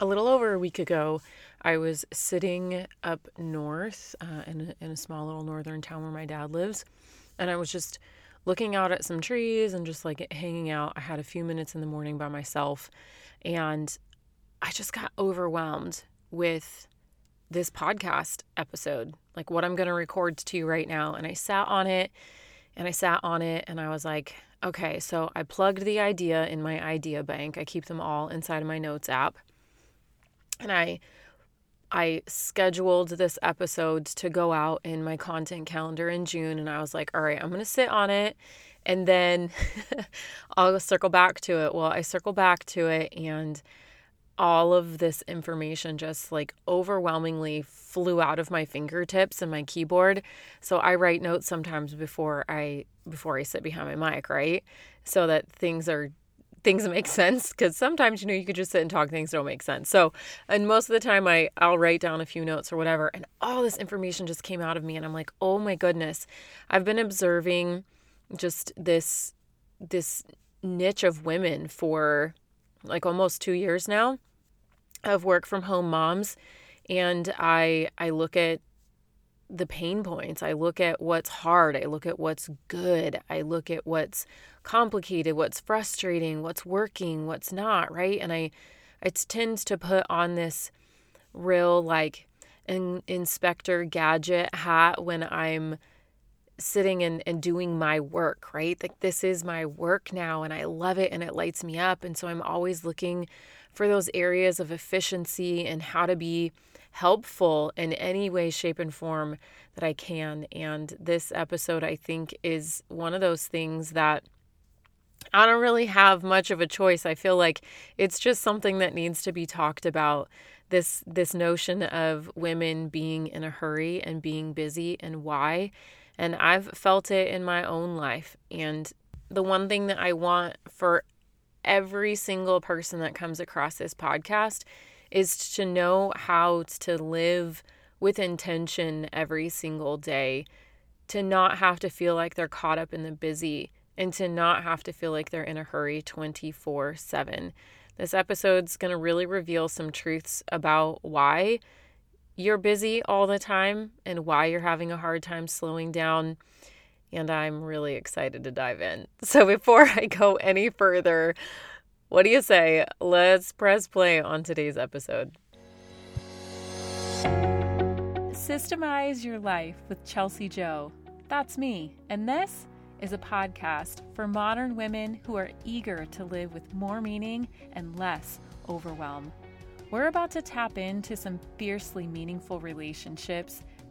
a little over a week ago, I was sitting up north uh, in, a, in a small little northern town where my dad lives. And I was just looking out at some trees and just like hanging out. I had a few minutes in the morning by myself. And I just got overwhelmed with this podcast episode, like what I'm going to record to you right now. And I sat on it and I sat on it and I was like, okay, so I plugged the idea in my idea bank. I keep them all inside of my notes app and I I scheduled this episode to go out in my content calendar in June and I was like, all right, I'm going to sit on it and then I'll circle back to it. Well, I circle back to it and all of this information just like overwhelmingly flew out of my fingertips and my keyboard. So I write notes sometimes before I before I sit behind my mic, right? So that things are things make sense because sometimes you know you could just sit and talk things don't make sense. So and most of the time i i'll write down a few notes or whatever and all this information just came out of me and i'm like oh my goodness. I've been observing just this this niche of women for like almost two years now. Of work from home moms and i i look at the pain points. I look at what's hard. I look at what's good. I look at what's complicated, what's frustrating, what's working, what's not, right? And I I tends to put on this real like an inspector gadget hat when I'm sitting and, and doing my work, right? Like this is my work now and I love it and it lights me up. And so I'm always looking for those areas of efficiency and how to be helpful in any way, shape, and form that I can. And this episode, I think, is one of those things that I don't really have much of a choice. I feel like it's just something that needs to be talked about. This this notion of women being in a hurry and being busy and why. And I've felt it in my own life. And the one thing that I want for every single person that comes across this podcast is to know how to live with intention every single day, to not have to feel like they're caught up in the busy, and to not have to feel like they're in a hurry 24 7. This episode's going to really reveal some truths about why you're busy all the time and why you're having a hard time slowing down. And I'm really excited to dive in. So, before I go any further, what do you say? Let's press play on today's episode. Systemize Your Life with Chelsea Joe. That's me, and this is a podcast for modern women who are eager to live with more meaning and less overwhelm. We're about to tap into some fiercely meaningful relationships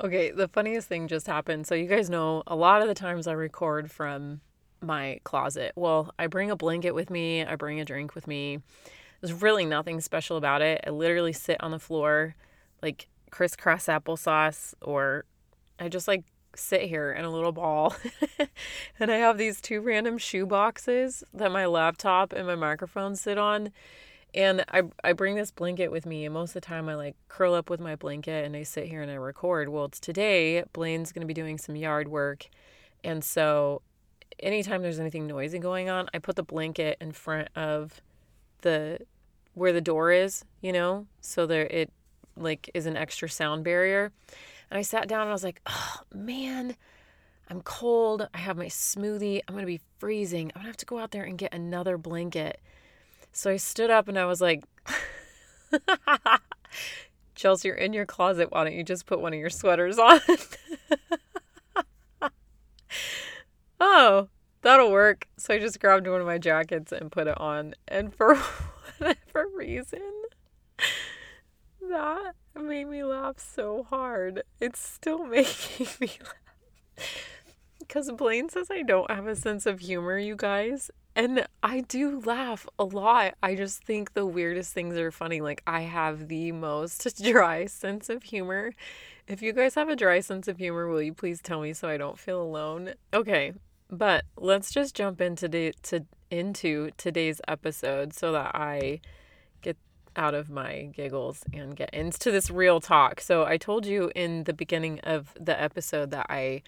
Okay, the funniest thing just happened. So, you guys know a lot of the times I record from my closet. Well, I bring a blanket with me, I bring a drink with me. There's really nothing special about it. I literally sit on the floor like crisscross applesauce, or I just like sit here in a little ball. and I have these two random shoe boxes that my laptop and my microphone sit on. And I I bring this blanket with me, and most of the time I like curl up with my blanket and I sit here and I record. Well, it's today Blaine's to be doing some yard work, and so anytime there's anything noisy going on, I put the blanket in front of the where the door is, you know, so there it like is an extra sound barrier. And I sat down and I was like, oh man, I'm cold. I have my smoothie. I'm gonna be freezing. I'm gonna have to go out there and get another blanket. So I stood up and I was like, Chelsea, you're in your closet. Why don't you just put one of your sweaters on? oh, that'll work. So I just grabbed one of my jackets and put it on. And for whatever reason, that made me laugh so hard. It's still making me laugh. Because Blaine says I don't have a sense of humor, you guys. And I do laugh a lot. I just think the weirdest things are funny. Like, I have the most dry sense of humor. If you guys have a dry sense of humor, will you please tell me so I don't feel alone? Okay, but let's just jump into the, to into today's episode so that I get out of my giggles and get into this real talk. So I told you in the beginning of the episode that I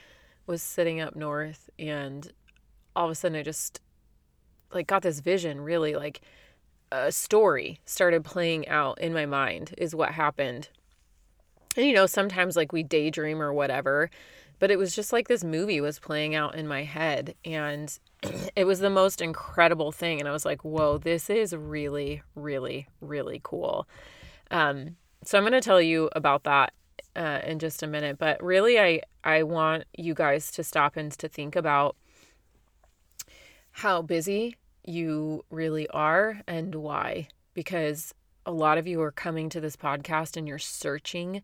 was sitting up north and all of a sudden I just like got this vision really like a story started playing out in my mind is what happened. And you know, sometimes like we daydream or whatever, but it was just like this movie was playing out in my head and it was the most incredible thing and I was like, "Whoa, this is really really really cool." Um so I'm going to tell you about that uh, in just a minute, but really I I want you guys to stop and to think about how busy you really are and why. Because a lot of you are coming to this podcast and you're searching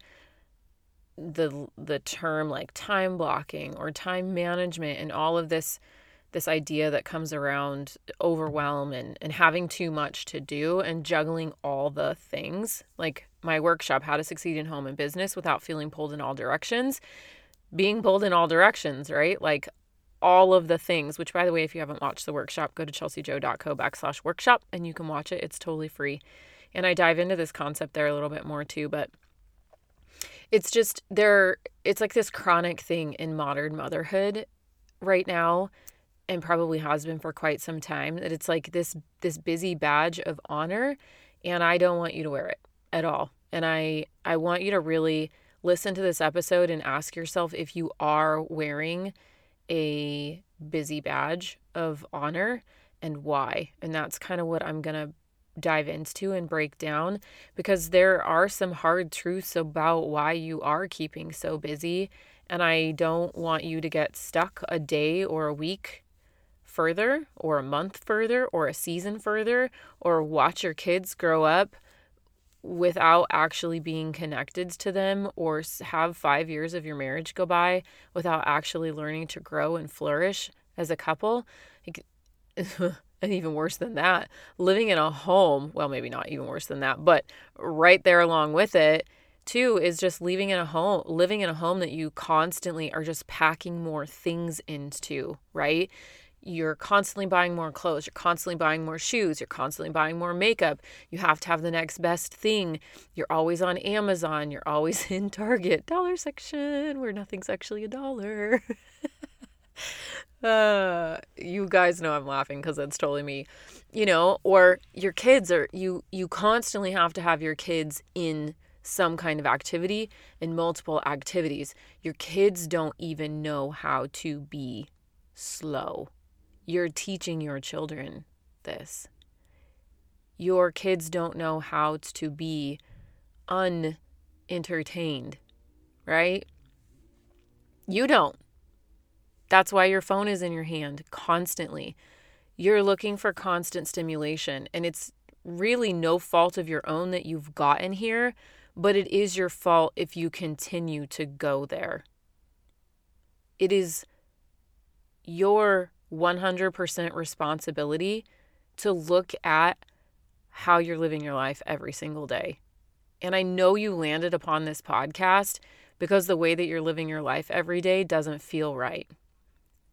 the the term like time blocking or time management and all of this this idea that comes around overwhelm and, and having too much to do and juggling all the things like my workshop how to succeed in home and business without feeling pulled in all directions being pulled in all directions right like all of the things, which by the way, if you haven't watched the workshop, go to chelseajoe.co backslash workshop and you can watch it. It's totally free. And I dive into this concept there a little bit more too, but it's just there it's like this chronic thing in modern motherhood right now and probably has been for quite some time that it's like this this busy badge of honor and I don't want you to wear it at all. And I I want you to really listen to this episode and ask yourself if you are wearing a busy badge of honor and why. And that's kind of what I'm going to dive into and break down because there are some hard truths about why you are keeping so busy. And I don't want you to get stuck a day or a week further, or a month further, or a season further, or watch your kids grow up without actually being connected to them or have five years of your marriage go by without actually learning to grow and flourish as a couple. and even worse than that, living in a home, well, maybe not even worse than that, but right there along with it, too, is just living in a home, living in a home that you constantly are just packing more things into, right? You're constantly buying more clothes, you're constantly buying more shoes, you're constantly buying more makeup. You have to have the next best thing. You're always on Amazon, you're always in Target, dollar section where nothing's actually a dollar. uh, you guys know I'm laughing cuz that's totally me. You know, or your kids are you you constantly have to have your kids in some kind of activity in multiple activities. Your kids don't even know how to be slow you're teaching your children this. Your kids don't know how to be unentertained, right? You don't. That's why your phone is in your hand constantly. You're looking for constant stimulation, and it's really no fault of your own that you've gotten here, but it is your fault if you continue to go there. It is your 100% responsibility to look at how you're living your life every single day. And I know you landed upon this podcast because the way that you're living your life every day doesn't feel right.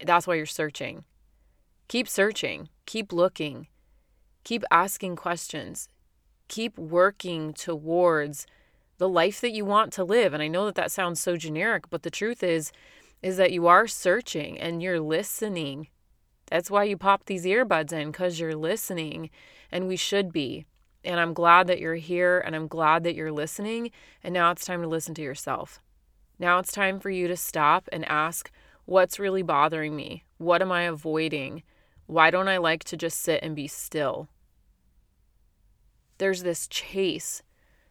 That's why you're searching. Keep searching, keep looking, keep asking questions, keep working towards the life that you want to live. And I know that that sounds so generic, but the truth is is that you are searching and you're listening that's why you pop these earbuds in because you're listening, and we should be. And I'm glad that you're here and I'm glad that you're listening. And now it's time to listen to yourself. Now it's time for you to stop and ask what's really bothering me? What am I avoiding? Why don't I like to just sit and be still? There's this chase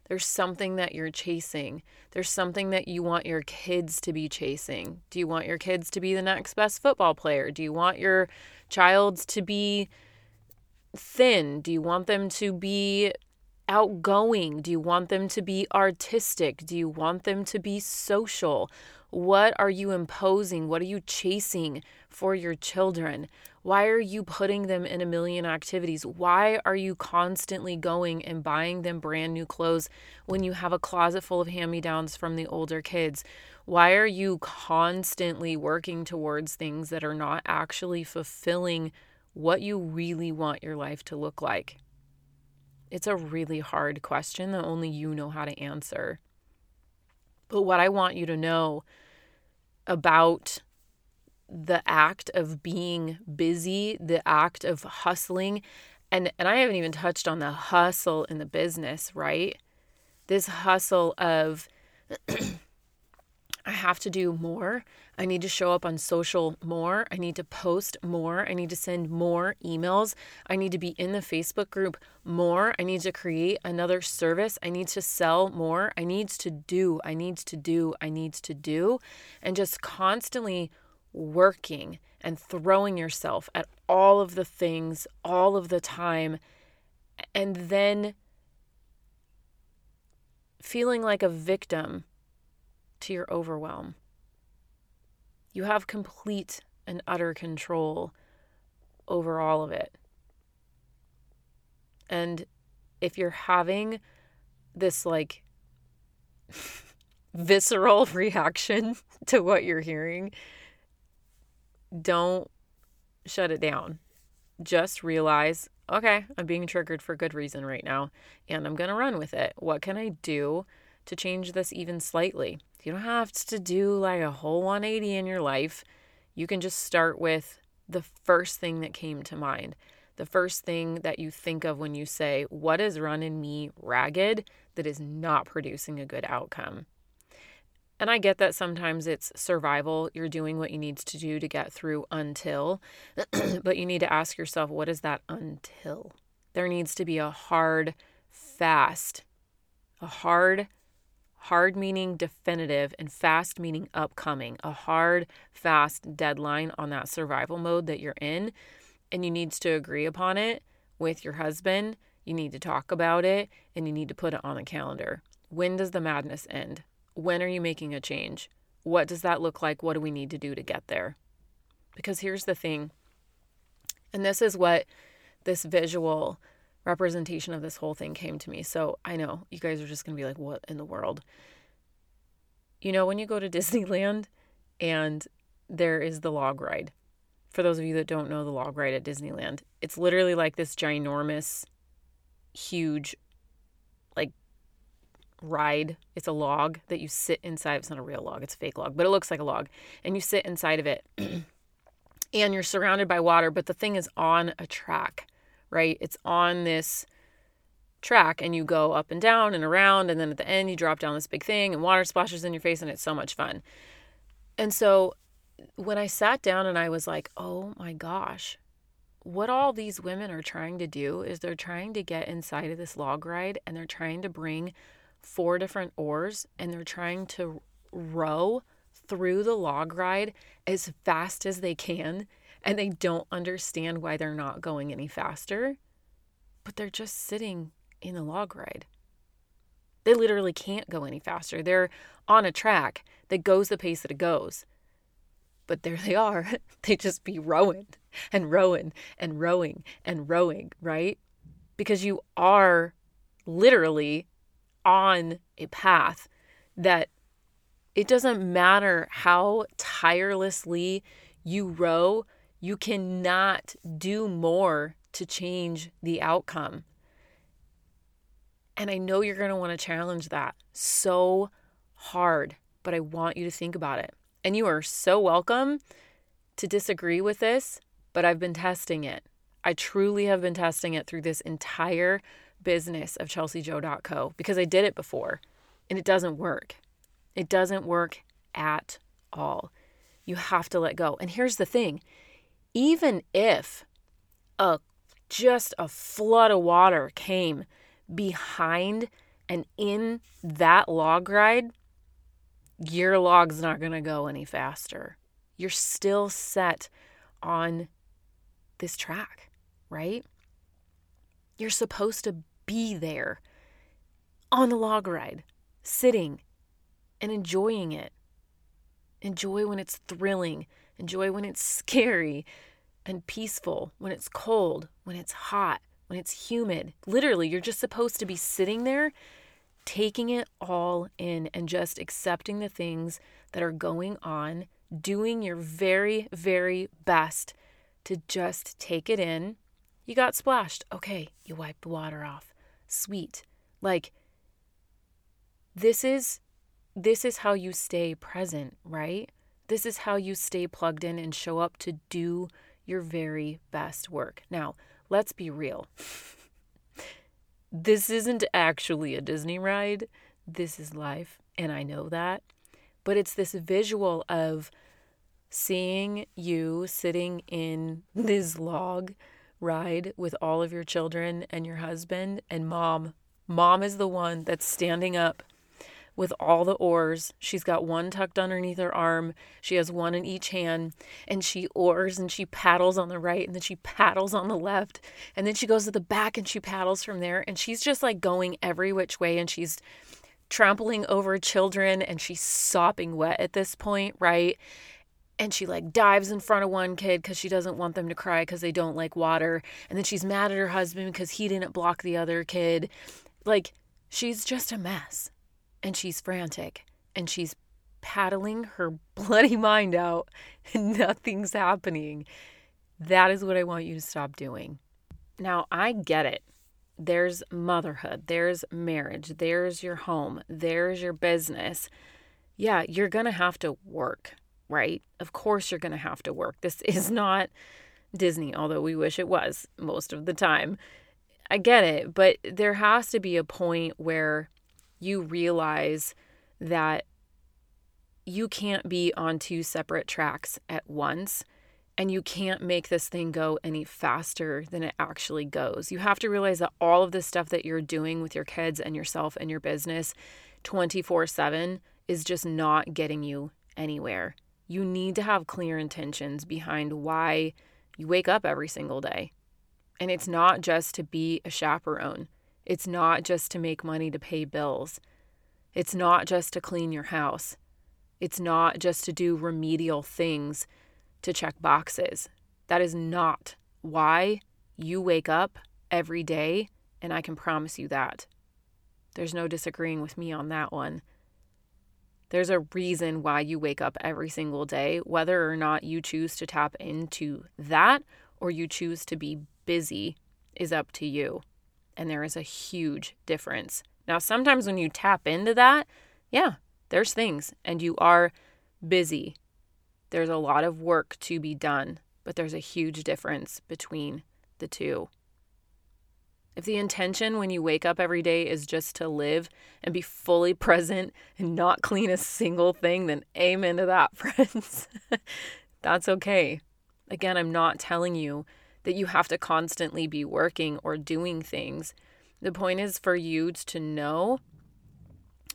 there's something that you're chasing. There's something that you want your kids to be chasing. Do you want your kids to be the next best football player? Do you want your child to be thin? Do you want them to be outgoing? Do you want them to be artistic? Do you want them to be social? What are you imposing? What are you chasing for your children? Why are you putting them in a million activities? Why are you constantly going and buying them brand new clothes when you have a closet full of hand me downs from the older kids? Why are you constantly working towards things that are not actually fulfilling what you really want your life to look like? It's a really hard question that only you know how to answer. But what I want you to know about the act of being busy, the act of hustling, and and I haven't even touched on the hustle in the business, right? This hustle of I have to do more. I need to show up on social more. I need to post more. I need to send more emails. I need to be in the Facebook group more. I need to create another service. I need to sell more. I need to do. I need to do. I need to do. And just constantly working and throwing yourself at all of the things all of the time. And then feeling like a victim to your overwhelm. You have complete and utter control over all of it. And if you're having this like visceral reaction to what you're hearing, don't shut it down. Just realize, okay, I'm being triggered for good reason right now, and I'm going to run with it. What can I do to change this even slightly? You don't have to do like a whole 180 in your life. You can just start with the first thing that came to mind. The first thing that you think of when you say, What is running me ragged that is not producing a good outcome? And I get that sometimes it's survival. You're doing what you need to do to get through until, but you need to ask yourself, what is that until? There needs to be a hard, fast, a hard, hard meaning definitive, and fast meaning upcoming, a hard, fast deadline on that survival mode that you're in. And you need to agree upon it with your husband. You need to talk about it and you need to put it on the calendar. When does the madness end? When are you making a change? What does that look like? What do we need to do to get there? Because here's the thing, and this is what this visual representation of this whole thing came to me. So I know you guys are just going to be like, what in the world? You know, when you go to Disneyland and there is the log ride, for those of you that don't know the log ride at Disneyland, it's literally like this ginormous, huge like ride. It's a log that you sit inside. It's not a real log, it's a fake log, but it looks like a log. And you sit inside of it. and you're surrounded by water, but the thing is on a track, right? It's on this track and you go up and down and around and then at the end you drop down this big thing and water splashes in your face and it's so much fun. And so when I sat down and I was like, "Oh my gosh, what all these women are trying to do is they're trying to get inside of this log ride and they're trying to bring four different oars and they're trying to row through the log ride as fast as they can and they don't understand why they're not going any faster, but they're just sitting in the log ride. They literally can't go any faster. They're on a track that goes the pace that it goes. But there they are. they just be rowing and rowing and rowing and rowing, right? Because you are literally on a path that it doesn't matter how tirelessly you row, you cannot do more to change the outcome. And I know you're going to want to challenge that so hard, but I want you to think about it. And you are so welcome to disagree with this, but I've been testing it. I truly have been testing it through this entire business of chelseajoe.co because I did it before and it doesn't work. It doesn't work at all. You have to let go. And here's the thing even if a just a flood of water came behind and in that log ride, your log's not going to go any faster. You're still set on this track, right? You're supposed to be there on the log ride, sitting and enjoying it. Enjoy when it's thrilling. Enjoy when it's scary and peaceful, when it's cold, when it's hot, when it's humid. Literally, you're just supposed to be sitting there, taking it all in and just accepting the things that are going on, doing your very, very best to just take it in. You got splashed. Okay, you wipe the water off. Sweet. Like, this is this is how you stay present, right? This is how you stay plugged in and show up to do your very best work. Now, let's be real. this isn't actually a Disney ride. This is life, and I know that. But it's this visual of seeing you sitting in this log ride with all of your children and your husband and mom. Mom is the one that's standing up with all the oars. She's got one tucked underneath her arm. She has one in each hand, and she oars and she paddles on the right, and then she paddles on the left, and then she goes to the back and she paddles from there. And she's just like going every which way, and she's trampling over children, and she's sopping wet at this point, right? and she like dives in front of one kid because she doesn't want them to cry because they don't like water and then she's mad at her husband because he didn't block the other kid like she's just a mess and she's frantic and she's paddling her bloody mind out and nothing's happening. That is what I want you to stop doing. Now, I get it. There's motherhood, there's marriage, there's your home, there's your business. Yeah, you're going to have to work, right? Of course, you're going to have to work. This is not Disney, although we wish it was most of the time. I get it, but there has to be a point where you realize that you can't be on two separate tracks at once and you can't make this thing go any faster than it actually goes. You have to realize that all of the stuff that you're doing with your kids and yourself and your business 24 7 is just not getting you anywhere. You need to have clear intentions behind why you wake up every single day. And it's not just to be a chaperone. It's not just to make money to pay bills. It's not just to clean your house. It's not just to do remedial things to check boxes. That is not why you wake up every day, and I can promise you that. There's no disagreeing with me on that one. There's a reason why you wake up every single day, whether or not you choose to tap into that or you choose to be busy is up to you. And there is a huge difference. Now, sometimes when you tap into that, yeah, there's things and you are busy. There's a lot of work to be done, but there's a huge difference between the two. If the intention when you wake up every day is just to live and be fully present and not clean a single thing, then amen to that, friends. That's okay. Again, I'm not telling you that you have to constantly be working or doing things. The point is for you to know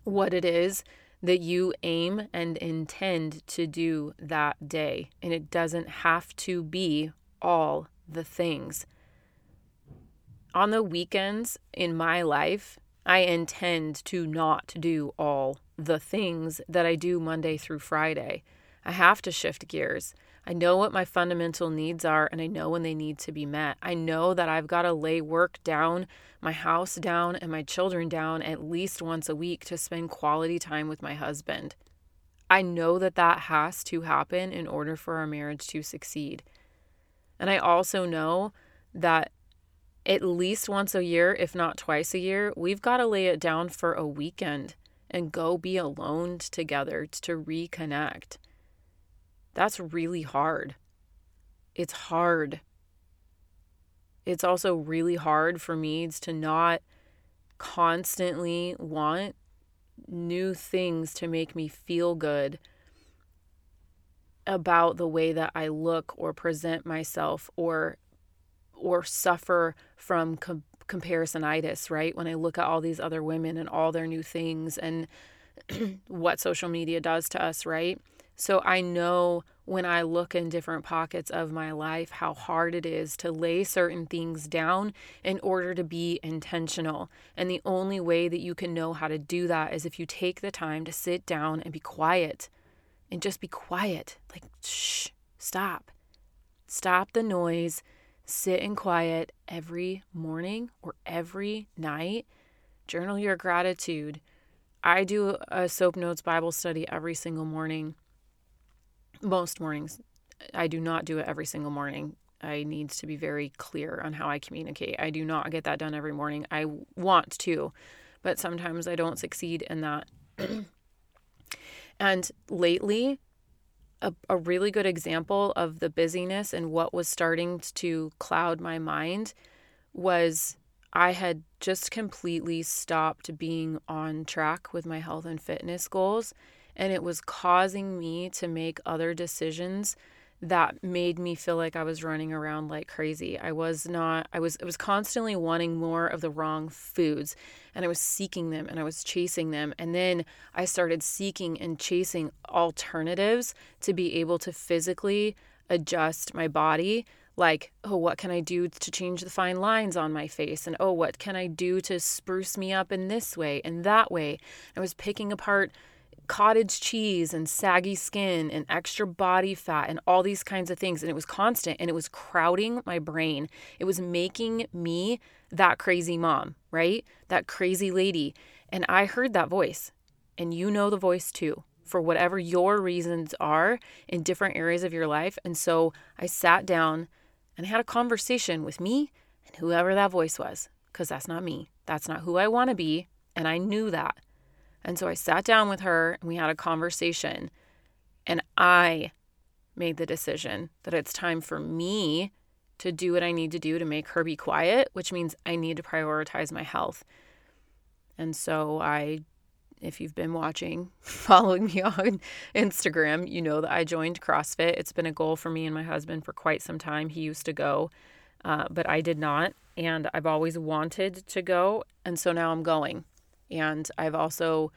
what it is that you aim and intend to do that day. And it doesn't have to be all the things. On the weekends in my life, I intend to not do all the things that I do Monday through Friday. I have to shift gears. I know what my fundamental needs are and I know when they need to be met. I know that I've got to lay work down, my house down, and my children down at least once a week to spend quality time with my husband. I know that that has to happen in order for our marriage to succeed. And I also know that at least once a year, if not twice a year, we've got to lay it down for a weekend and go be alone together to reconnect. That's really hard. It's hard. It's also really hard for me to not constantly want new things to make me feel good about the way that I look or present myself or or suffer from com- comparisonitis, right? When I look at all these other women and all their new things and what social media does to us, right? So I know when I look in different pockets of my life how hard it is to lay certain things down in order to be intentional. And the only way that you can know how to do that is if you take the time to sit down and be quiet and just be quiet. Like, shh, stop. Stop the noise. Sit in quiet every morning or every night. Journal your gratitude. I do a Soap Notes Bible study every single morning. Most mornings. I do not do it every single morning. I need to be very clear on how I communicate. I do not get that done every morning. I want to, but sometimes I don't succeed in that. and lately, a, a really good example of the busyness and what was starting to cloud my mind was I had just completely stopped being on track with my health and fitness goals. And it was causing me to make other decisions that made me feel like I was running around like crazy. I was not I was I was constantly wanting more of the wrong foods and I was seeking them and I was chasing them and then I started seeking and chasing alternatives to be able to physically adjust my body like oh what can I do to change the fine lines on my face and oh what can I do to spruce me up in this way and that way. I was picking apart cottage cheese and saggy skin and extra body fat and all these kinds of things. And it was constant and it was crowding my brain. It was making me that crazy mom, right? That crazy lady. And I heard that voice. And you know the voice too, for whatever your reasons are in different areas of your life. And so I sat down and had a conversation with me and whoever that voice was, because that's not me. That's not who I want to be. And I knew that. And so I sat down with her and we had a conversation. And I made the decision that it's time for me to do what I need to do to make her be quiet, which means I need to prioritize my health. And so I if you've been watching, following me on Instagram, you know that I joined CrossFit. It's been a goal for me and my husband for quite some time. He used to go, uh, but I did not. And I've always wanted to go. And so now I'm going. And I've also,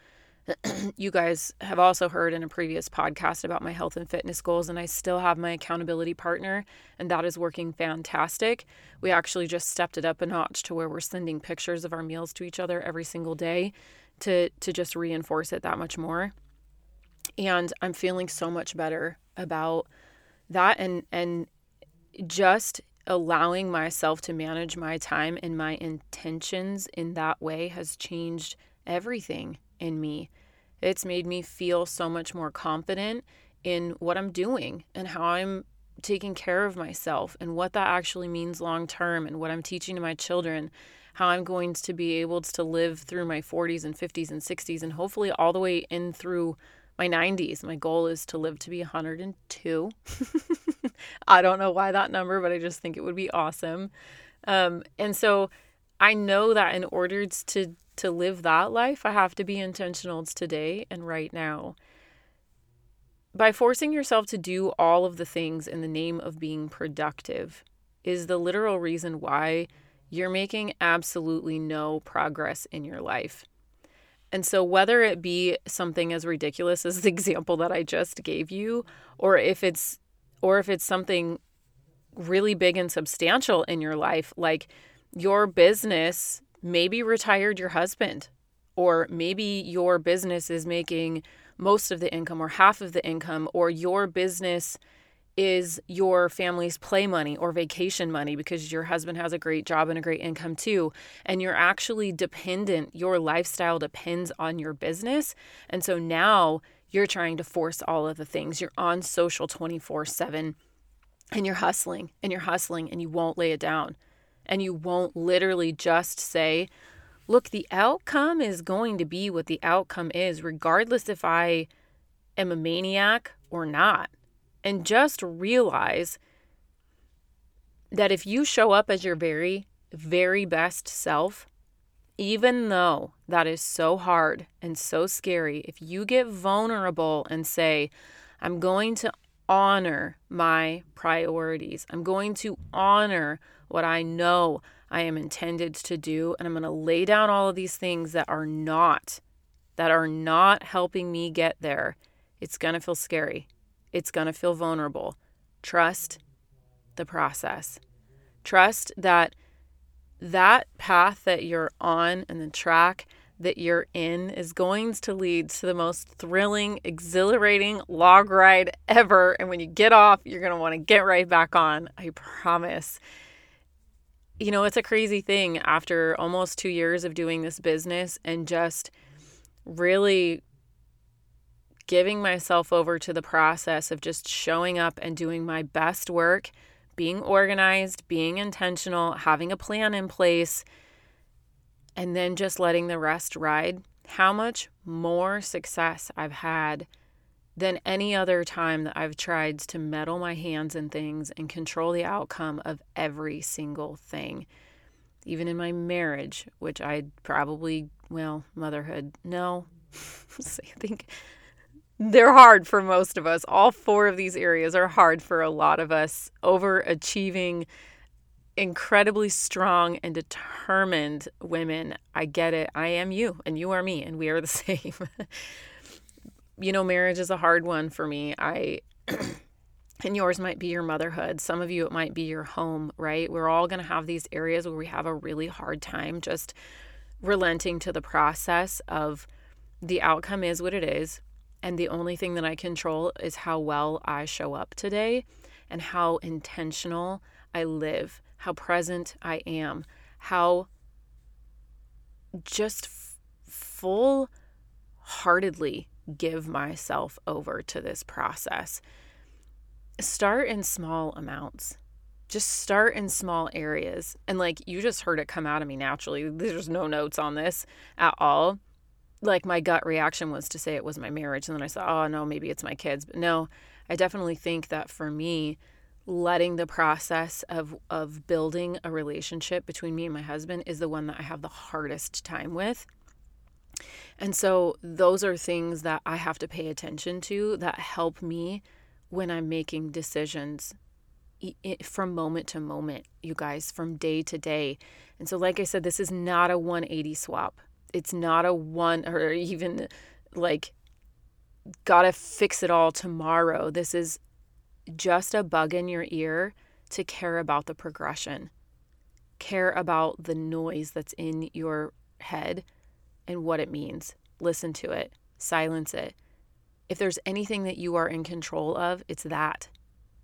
you guys have also heard in a previous podcast about my health and fitness goals, and I still have my accountability partner, and that is working fantastic. We actually just stepped it up a notch to where we're sending pictures of our meals to each other every single day to, to just reinforce it that much more. And I'm feeling so much better about that and and just allowing myself to manage my time and my intentions in that way has changed everything in me. It's made me feel so much more confident in what I'm doing and how I'm taking care of myself and what that actually means long term and what I'm teaching to my children, how I'm going to be able to live through my 40s and 50s and 60s and hopefully all the way in through my 90s. My goal is to live to be 102. I don't know why that number, but I just think it would be awesome. Um, and so I know that in order to to live that life, I have to be intentional today and right now. By forcing yourself to do all of the things in the name of being productive is the literal reason why you're making absolutely no progress in your life. And so, whether it be something as ridiculous as the example that I just gave you, or if it's, or if it's something really big and substantial in your life, like your business maybe retired your husband, or maybe your business is making most of the income or half of the income, or your business is your family's play money or vacation money because your husband has a great job and a great income too. And you're actually dependent, your lifestyle depends on your business. And so now you're trying to force all of the things. You're on social 24 7 and you're hustling and you're hustling and you won't lay it down. And you won't literally just say, look, the outcome is going to be what the outcome is, regardless if I am a maniac or not and just realize that if you show up as your very, very best self, even though that is so hard and so scary, if you get vulnerable and say, I'm going to honor my priorities, I'm going to honor what I know I am intended to do, and I'm going to lay down all of these things that are not, that are not helping me get there, it's going to feel scary. It's going to feel vulnerable. Trust the process. Trust that that path that you're on and the track that you're in is going to lead to the most thrilling, exhilarating log ride ever. And when you get off, you're going to want to get right back on. I promise. You know, it's a crazy thing after almost two years of doing this business and just really giving myself over to the process of just showing up and doing my best work, being organized, being intentional, having a plan in place and then just letting the rest ride, how much more success I've had than any other time that I've tried to meddle my hands in things and control the outcome of every single thing. Even in my marriage, which I probably, well, motherhood, no. I think they're hard for most of us. All four of these areas are hard for a lot of us. Overachieving, incredibly strong and determined women. I get it. I am you and you are me and we are the same. you know, marriage is a hard one for me. I and yours might be your motherhood. Some of you it might be your home, right? We're all going to have these areas where we have a really hard time just relenting to the process of the outcome is what it is and the only thing that I control is how well I show up today and how intentional I live how present I am, how just f- full heartedly give myself over to this process. Start in small amounts. Just start in small areas. And like you just heard it come out of me naturally. There's no notes on this at all. Like my gut reaction was to say it was my marriage. And then I said, oh no, maybe it's my kids. But no, I definitely think that for me, letting the process of of building a relationship between me and my husband is the one that I have the hardest time with. And so those are things that I have to pay attention to that help me when I'm making decisions from moment to moment, you guys, from day to day. And so like I said this is not a 180 swap. It's not a one or even like got to fix it all tomorrow. This is just a bug in your ear to care about the progression, care about the noise that's in your head and what it means. Listen to it, silence it. If there's anything that you are in control of, it's that.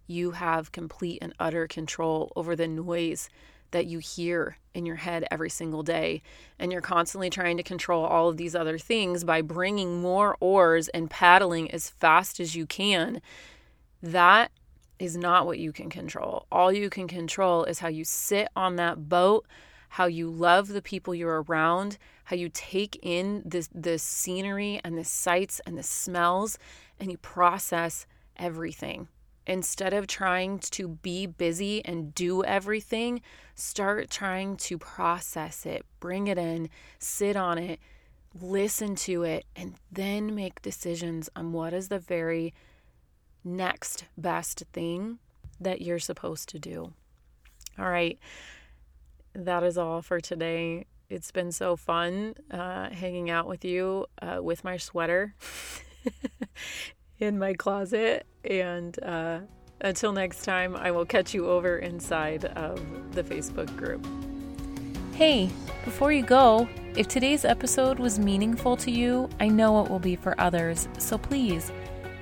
You have complete and utter control over the noise that you hear in your head every single day. And you're constantly trying to control all of these other things by bringing more oars and paddling as fast as you can that is not what you can control. All you can control is how you sit on that boat, how you love the people you're around, how you take in the, the scenery and the sights and the smells, and you process everything. Instead of trying to be busy and do everything, start trying to process it, bring it in, sit on it, listen to it, and then make decisions on what is the very next best thing that you're supposed to do. All right. That is all for today. It's been so fun uh, hanging out with you uh, with my sweater in my closet. And uh, until next time, I will catch you over inside of the Facebook group. Hey, before you go, if today's episode was meaningful to you, I know it will be for others. So please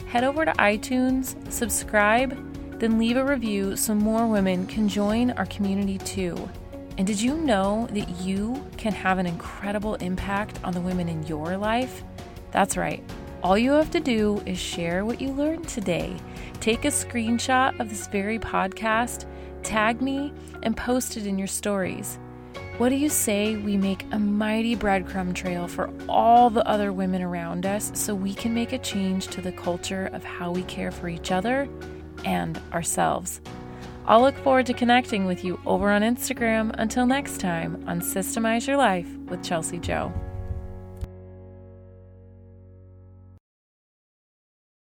head over to iTunes, subscribe, then leave a review so more women can join our community too. And did you know that you can have an incredible impact on the women in your life? That's right. All you have to do is share what you learned today. Take a screenshot of this very podcast, tag me, and post it in your stories. What do you say we make a mighty breadcrumb trail for all the other women around us so we can make a change to the culture of how we care for each other and ourselves? I'll look forward to connecting with you over on Instagram. Until next time on Systemize Your Life with Chelsea Joe.